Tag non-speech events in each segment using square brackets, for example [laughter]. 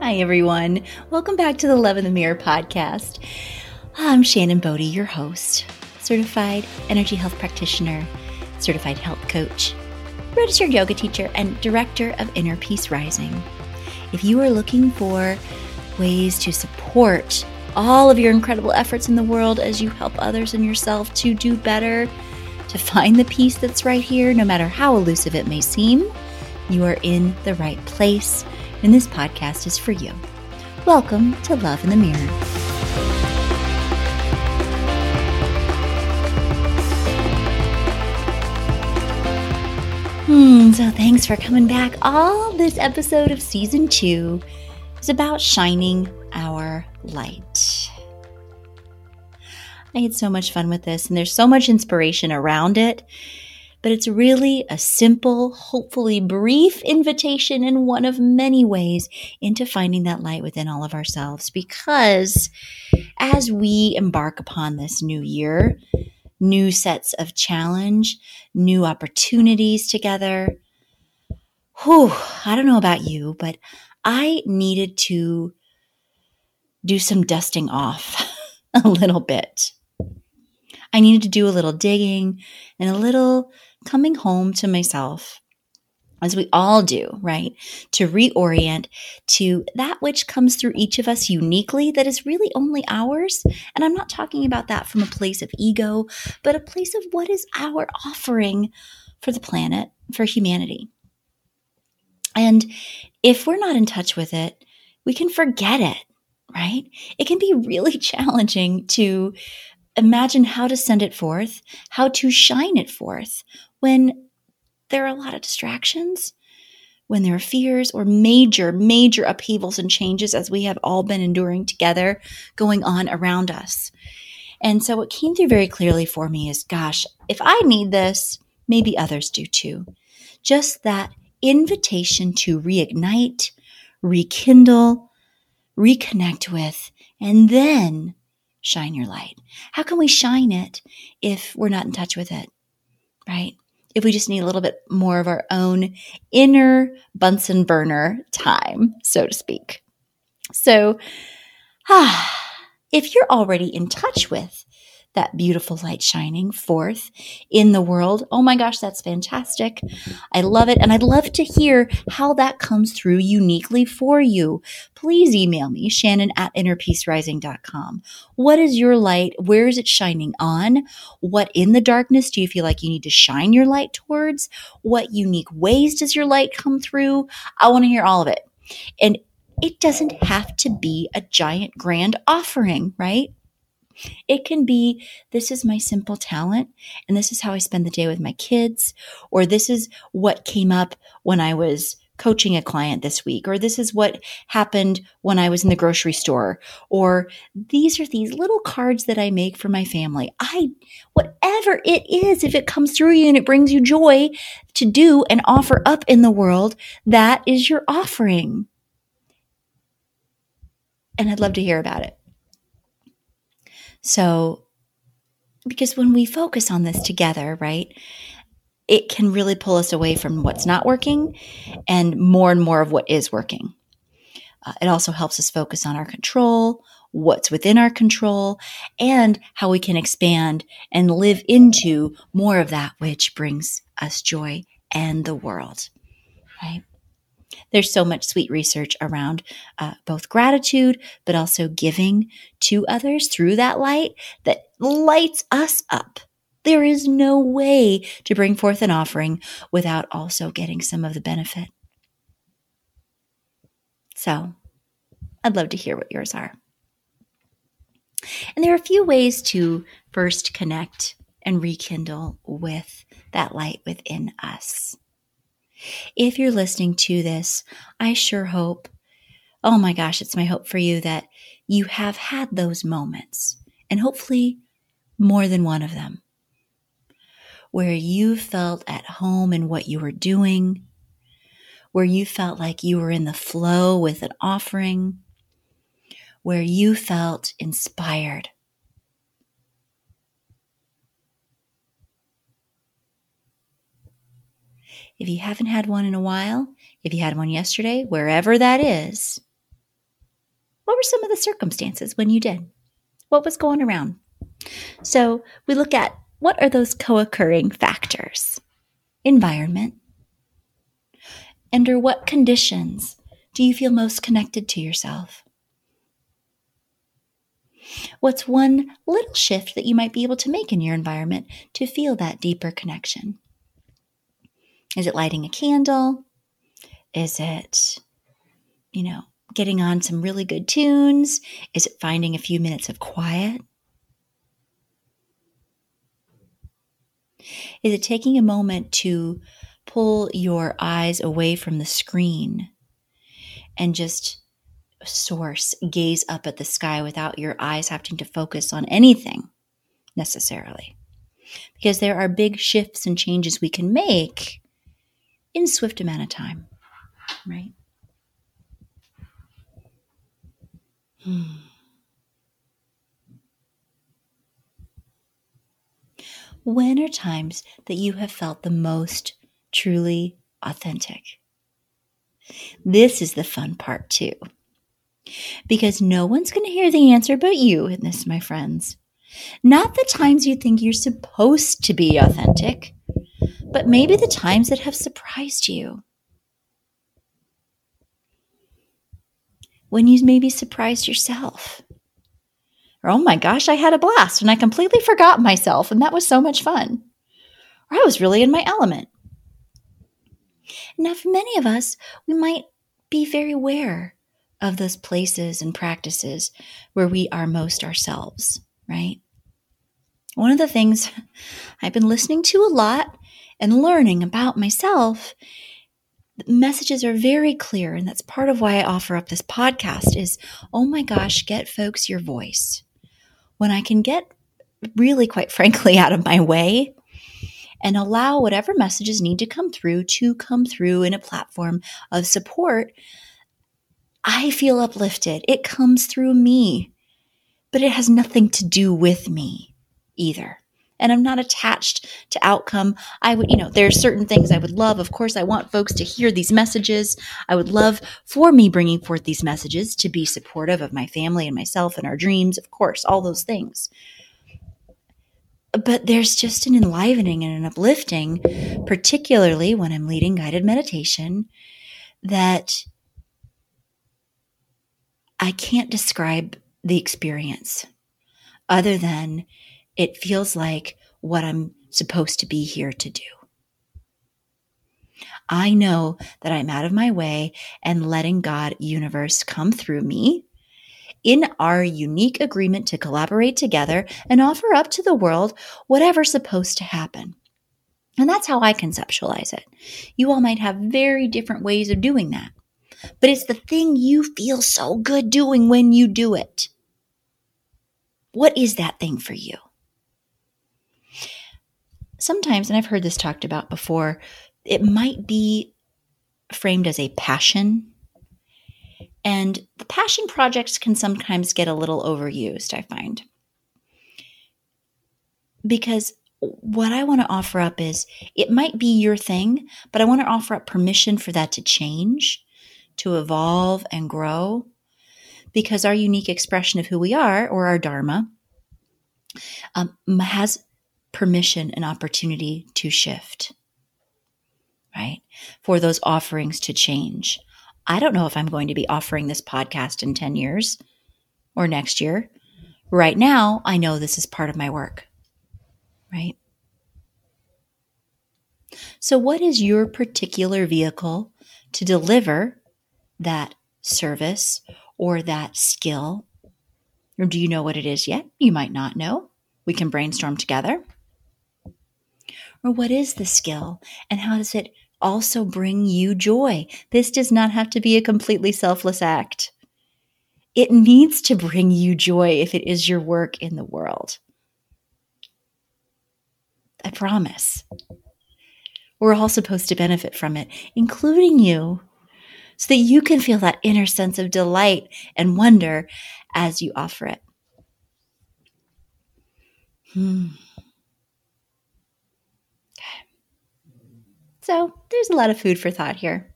Hi, everyone. Welcome back to the Love in the Mirror podcast. I'm Shannon Bodie, your host, certified energy health practitioner, certified health coach, registered yoga teacher, and director of Inner Peace Rising. If you are looking for ways to support all of your incredible efforts in the world as you help others and yourself to do better, to find the peace that's right here, no matter how elusive it may seem, you are in the right place, and this podcast is for you. Welcome to Love in the Mirror. Hmm, so thanks for coming back. All this episode of season two is about shining our light. I had so much fun with this, and there's so much inspiration around it. But it's really a simple, hopefully brief invitation in one of many ways into finding that light within all of ourselves. Because as we embark upon this new year, new sets of challenge, new opportunities together. Whew, I don't know about you, but I needed to do some dusting off [laughs] a little bit. I needed to do a little digging and a little coming home to myself as we all do, right? To reorient to that which comes through each of us uniquely that is really only ours. And I'm not talking about that from a place of ego, but a place of what is our offering for the planet, for humanity. And if we're not in touch with it, we can forget it, right? It can be really [laughs] challenging to imagine how to send it forth, how to shine it forth when there are a lot of distractions, when there are fears or major, major upheavals and changes, as we have all been enduring together, going on around us. And so, what came through very clearly for me is gosh, if I need this, maybe others do too. Just that invitation to reignite, rekindle, reconnect with, and then shine your light. How can we shine it if we're not in touch with it? Right? if we just need a little bit more of our own inner Bunsen burner time, so to speak. So, ah, [sighs] if you're already in touch with that beautiful light shining forth in the world. Oh my gosh, that's fantastic. I love it. And I'd love to hear how that comes through uniquely for you. Please email me, Shannon at innerpeacerising.com. What is your light? Where is it shining on? What in the darkness do you feel like you need to shine your light towards? What unique ways does your light come through? I want to hear all of it. And it doesn't have to be a giant grand offering, right? It can be this is my simple talent, and this is how I spend the day with my kids, or this is what came up when I was coaching a client this week, or this is what happened when I was in the grocery store, or these are these little cards that I make for my family. I, whatever it is, if it comes through you and it brings you joy to do and offer up in the world, that is your offering. And I'd love to hear about it. So, because when we focus on this together, right, it can really pull us away from what's not working and more and more of what is working. Uh, it also helps us focus on our control, what's within our control, and how we can expand and live into more of that which brings us joy and the world, right? There's so much sweet research around uh, both gratitude, but also giving to others through that light that lights us up. There is no way to bring forth an offering without also getting some of the benefit. So, I'd love to hear what yours are. And there are a few ways to first connect and rekindle with that light within us. If you're listening to this, I sure hope, oh my gosh, it's my hope for you that you have had those moments, and hopefully more than one of them, where you felt at home in what you were doing, where you felt like you were in the flow with an offering, where you felt inspired If you haven't had one in a while, if you had one yesterday, wherever that is, What were some of the circumstances when you did? What was going around? So we look at what are those co occurring factors? Environment. Under what conditions do you feel most connected to yourself? What's one little shift that you might be able to make in your environment to feel that deeper connection? Is it lighting a candle? Is it, you know, getting on some really good tunes? Is it finding a few minutes of quiet? Is it taking a moment to pull your eyes away from the screen and just source, gaze up at the sky without your eyes having to focus on anything necessarily? Because there are big shifts and changes we can make in swift amount of time, right? Hmm. When are times that you have felt the most truly authentic? This is the fun part, too. Because no one's going to hear the answer but you in this, my friends. Not the times you think you're supposed to be authentic, but maybe the times that have surprised you. When you maybe surprised yourself. Or, oh my gosh, I had a blast and I completely forgot myself and that was so much fun. Or I was really in my element. Now, for many of us, we might be very aware of those places and practices where we are most ourselves, right? One of the things [laughs] I've been listening to a lot and learning about myself messages are very clear and that's part of why i offer up this podcast is oh my gosh get folks your voice when I can get really, quite [laughs] frankly, out of my way and allow whatever messages need to come through to come through in a platform of support, I feel uplifted. It comes through me, but it has nothing to do with me either and I'm not attached to outcome. I would, you know, there are certain things I would love. Of course, I want folks to hear these messages. I would love for me bringing forth these messages to be supportive of my family and myself and our dreams, of course, all those things. But there's just an enlivening and an uplifting, particularly when I'm leading guided meditation, that I can't describe the experience other than it feels like what I'm supposed to be here to do. I know that I'm out of my way and letting God universe come through me in our unique agreement to collaborate together and offer up to the world whatever's supposed to happen. And that's how I conceptualize it. You all might have very different ways of doing that, but it's the thing you feel so good doing when you do it. What is that thing for you? Sometimes, and I've heard this talked about before, it might be framed as a passion. And the passion projects can sometimes get a little overused, I find. Because what I want to offer up is it might be your thing, but I want to offer up permission for that to change, to evolve and grow. Because our unique expression of who we are, or our Dharma, um, has permission and opportunity to shift, right? For those offerings to change. I don't know if I'm going to be offering this podcast in 10 years or next year. Right now, I know this is part of my work, right? So, what is your particular vehicle to deliver that service or that skill? Or do you know what it is yet? You might not know. We can brainstorm together. Or what is the skill and how does it also bring you joy? This does not have to be a completely selfless act. It needs to bring you joy if it is your work in the world. I promise. We're all supposed to benefit from it, including you, so that you can feel that inner sense of delight and wonder as you offer it. Hmm. So there's a lot of food for thought here.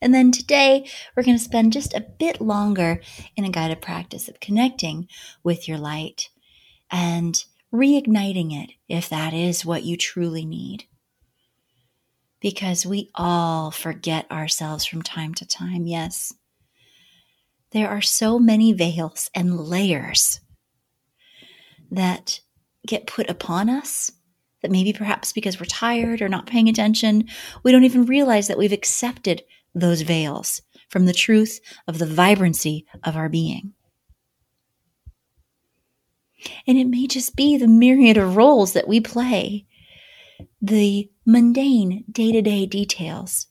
And then today, we're going to spend just a bit longer in a guided practice of connecting with your light and reigniting it if that is what you truly need. Because we all forget ourselves from time to time, yes. There are so many veils and layers that get put upon us that maybe perhaps because we're tired or not paying attention, we don't even realize that we've accepted those veils from the truth of the vibrancy of our being. And it may just be the myriad of roles that we play, the mundane day to day details,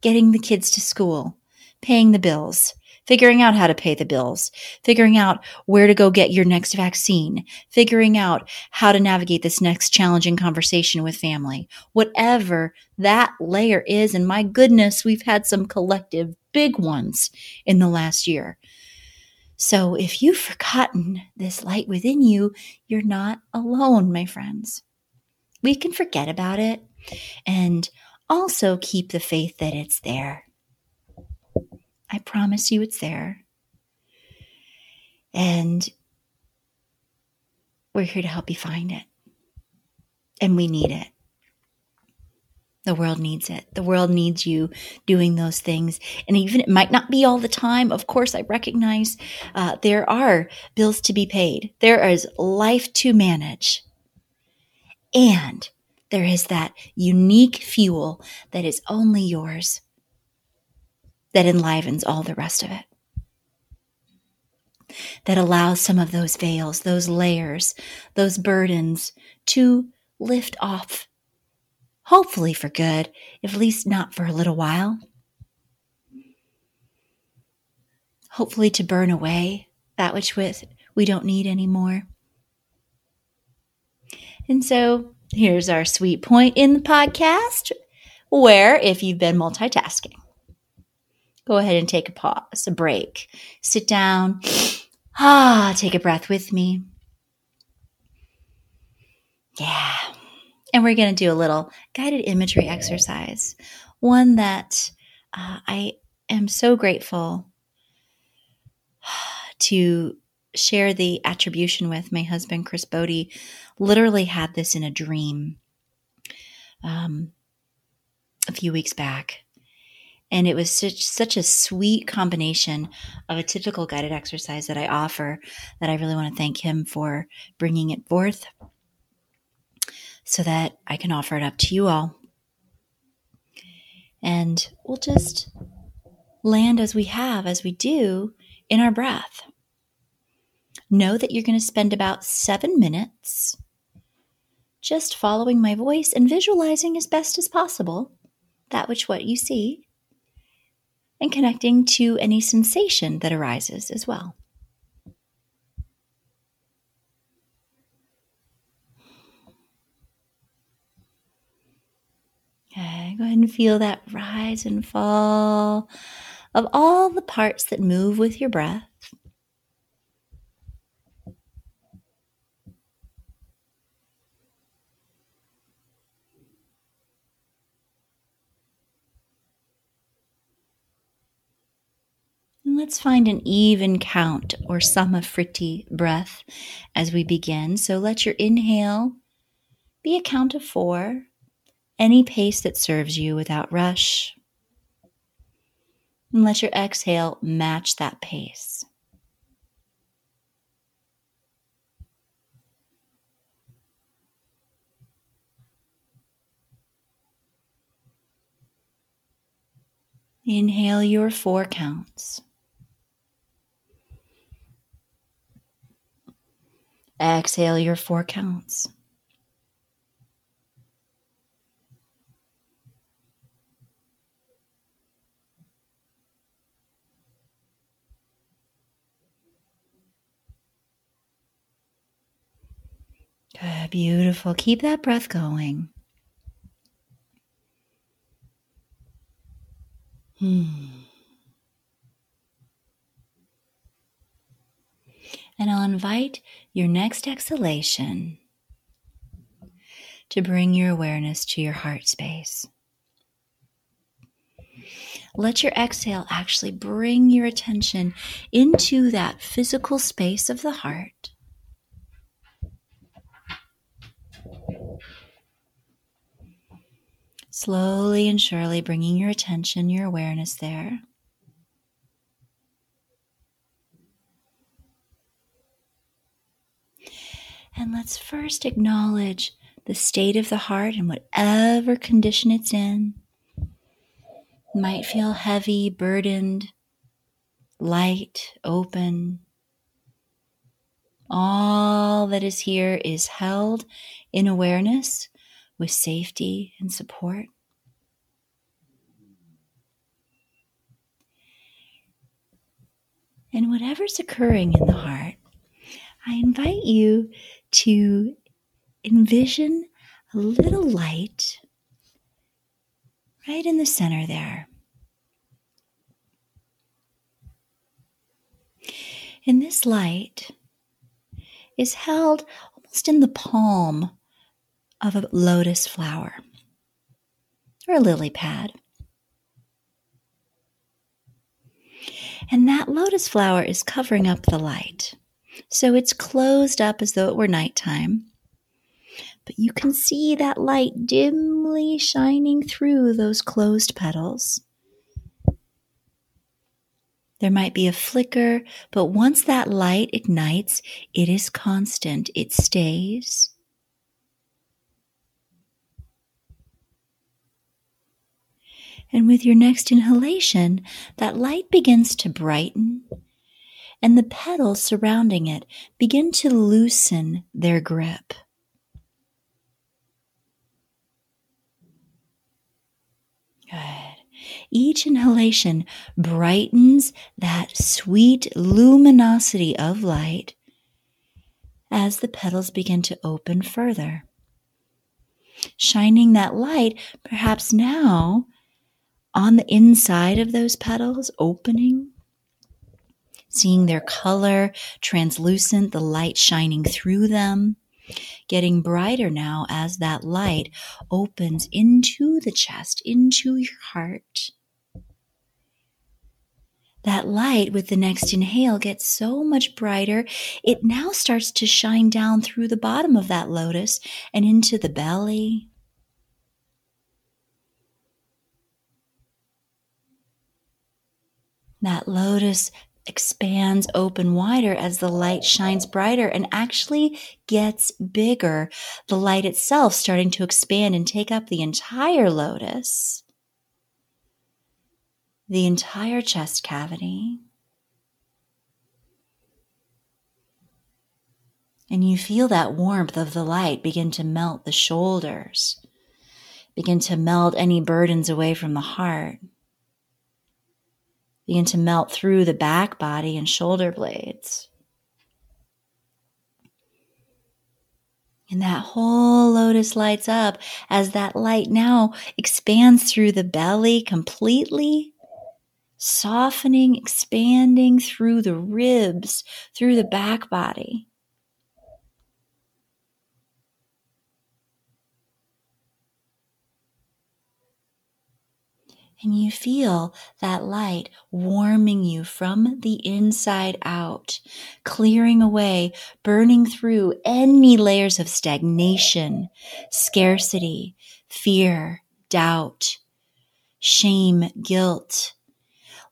getting the kids to school, paying the bills, figuring out how to pay the bills, figuring out where to go get your next vaccine, figuring out how to navigate this next challenging conversation with family, whatever that layer is. And my goodness, we've had some collective big ones in the last year. So if you've forgotten this light within you, you're not alone, my friends. We can forget about it and also keep the faith that it's there. I promise you it's there. And we're here to help you find it. And we need it. The world needs it. The world needs you doing those things. And even it might not be all the time. Of course, I recognize uh, there are bills to be paid, there is life to manage. And there is that unique fuel that is only yours that enlivens all the rest of it. That allows some of those veils, those layers, those burdens to lift off, hopefully for good, at least not for a little while. Hopefully to burn away that which we don't need anymore. And so here's our sweet point in the podcast where if you've been multitasking, go ahead and take a pause, a break. Sit down. Ah, take a breath with me. Yeah. And we're going to do a little guided imagery exercise, one that uh, I am so grateful to share the attribution with. My husband, Chris Bodie, literally had this in a dream um, a few weeks back. And it was such, such a sweet combination of a typical guided exercise that I offer that I really want to thank him for bringing it forth so that I can offer it up to you all. And we'll just land as we have, as we do, in our breath. Know that you're going to spend about seven minutes just following my voice and visualizing as best as possible that which what you see and connecting to any sensation that arises as well. Okay, go ahead and feel that rise and fall of all the parts that move with your breath. Let's find an even count or vritti breath as we begin. So let your inhale be a count of four, any pace that serves you without rush. And let your exhale match that pace. Inhale your four counts. Exhale your four counts. Good, beautiful. Keep that breath going. Hmm. And I'll invite your next exhalation to bring your awareness to your heart space. let your exhale actually bring your attention into that physical space of the heart. Slowly and surely bringing your attention, your awareness there. And let's first acknowledge the state of the heart in whatever condition it's in. It might feel heavy, burdened, light, open. All that is here is held in awareness with safety and support. And whatever's occurring in the heart, I invite you to envision a little light right in the center there. And this light is held almost in the palm of a lotus flower or a lily pad. And that lotus flower is covering up the light. So it's closed up as though it were nighttime. But you can see that light dimly shining through those closed petals. There might be a flicker, but once that light ignites, it is constant. It stays. And with your next inhalation, that light begins to brighten and the petals surrounding it begin to loosen their grip. Good. Each inhalation brightens that sweet luminosity of light as the petals begin to open further. Shining that light, perhaps now on the inside of those petals, opening seeing their color translucent, the light shining through them, getting brighter now as that light opens into the chest, into your heart. That light with the next inhale gets so much brighter. It now starts to shine down through the bottom of that lotus and into the belly. That lotus expands open wider as the light shines brighter and actually gets bigger. The light itself starting to expand and take up the entire lotus, the entire chest cavity. And you feel that warmth of the light begin to melt the shoulders, begin to melt any burdens away from the heart begin to melt through the back body and shoulder blades. And that whole lotus lights up as that light now expands through the belly completely, softening, expanding through the ribs, through the back body. And you feel that light warming you from the inside out, clearing away, burning through any layers of stagnation, scarcity, fear, doubt, shame, guilt.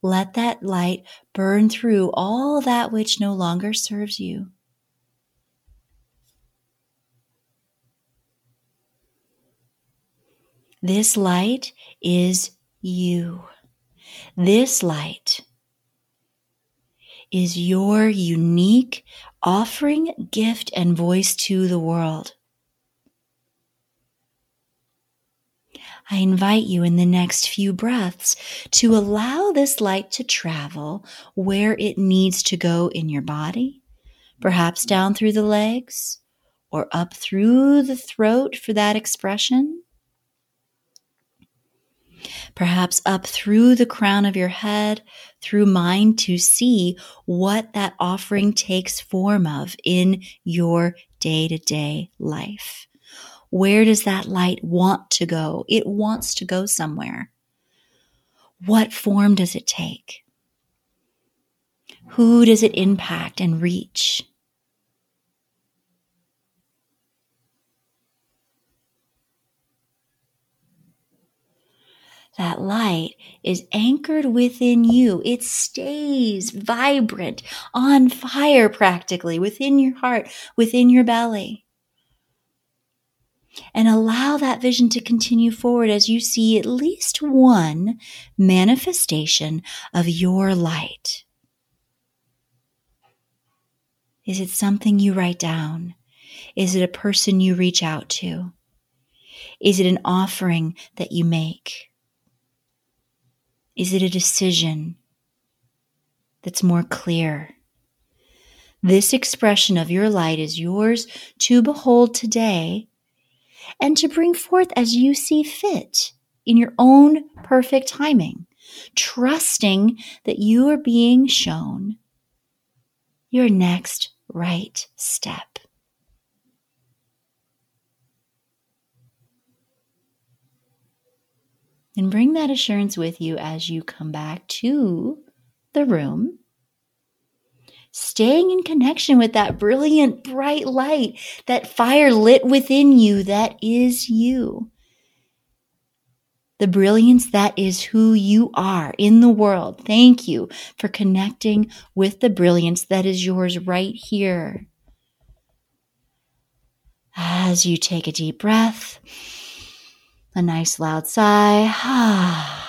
Let that light burn through all that which no longer serves you. This light is you. This light is your unique offering, gift, and voice to the world. I invite you in the next few breaths to allow this light to travel where it needs to go in your body, perhaps down through the legs or up through the throat for that expression perhaps up through the crown of your head, through mine to see what that offering takes form of in your day to day life. Where does that light want to go? It wants to go somewhere. What form does it take? Who does it impact and reach? That light is anchored within you. It stays vibrant, on fire practically within your heart, within your belly. And allow that vision to continue forward as you see at least one manifestation of your light. Is it something you write down? Is it a person you reach out to? Is it an offering that you make? Is it a decision that's more clear? This expression of your light is yours to behold today and to bring forth as you see fit in your own perfect timing, trusting that you are being shown your next right step. And bring that assurance with you as you come back to the room. Staying in connection with that brilliant, bright light, that fire lit within you that is you. The brilliance that is who you are in the world. Thank you for connecting with the brilliance that is yours right here. As you take a deep breath, a nice loud sigh. [sighs]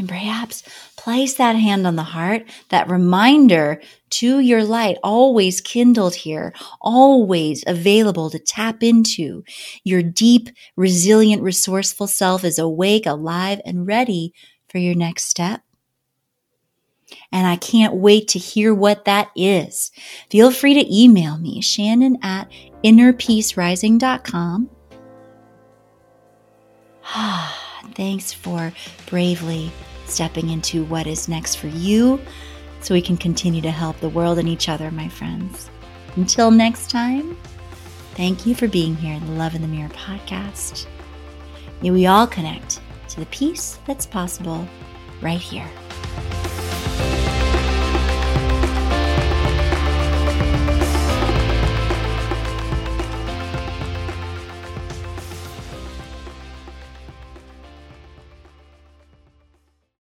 and perhaps place that hand on the heart, that reminder to your light, always kindled here, always available to tap into. Your deep, resilient, resourceful self is awake, alive, and ready for your next step. And I can't wait to hear what that is. Feel free to email me, Shannon at innerpeacerising.com. Ah, [sighs] thanks for bravely stepping into what is next for you so we can continue to help the world and each other, my friends. Until next time, thank you for being here in the Love in the Mirror podcast. May we all connect to the peace that's possible right here.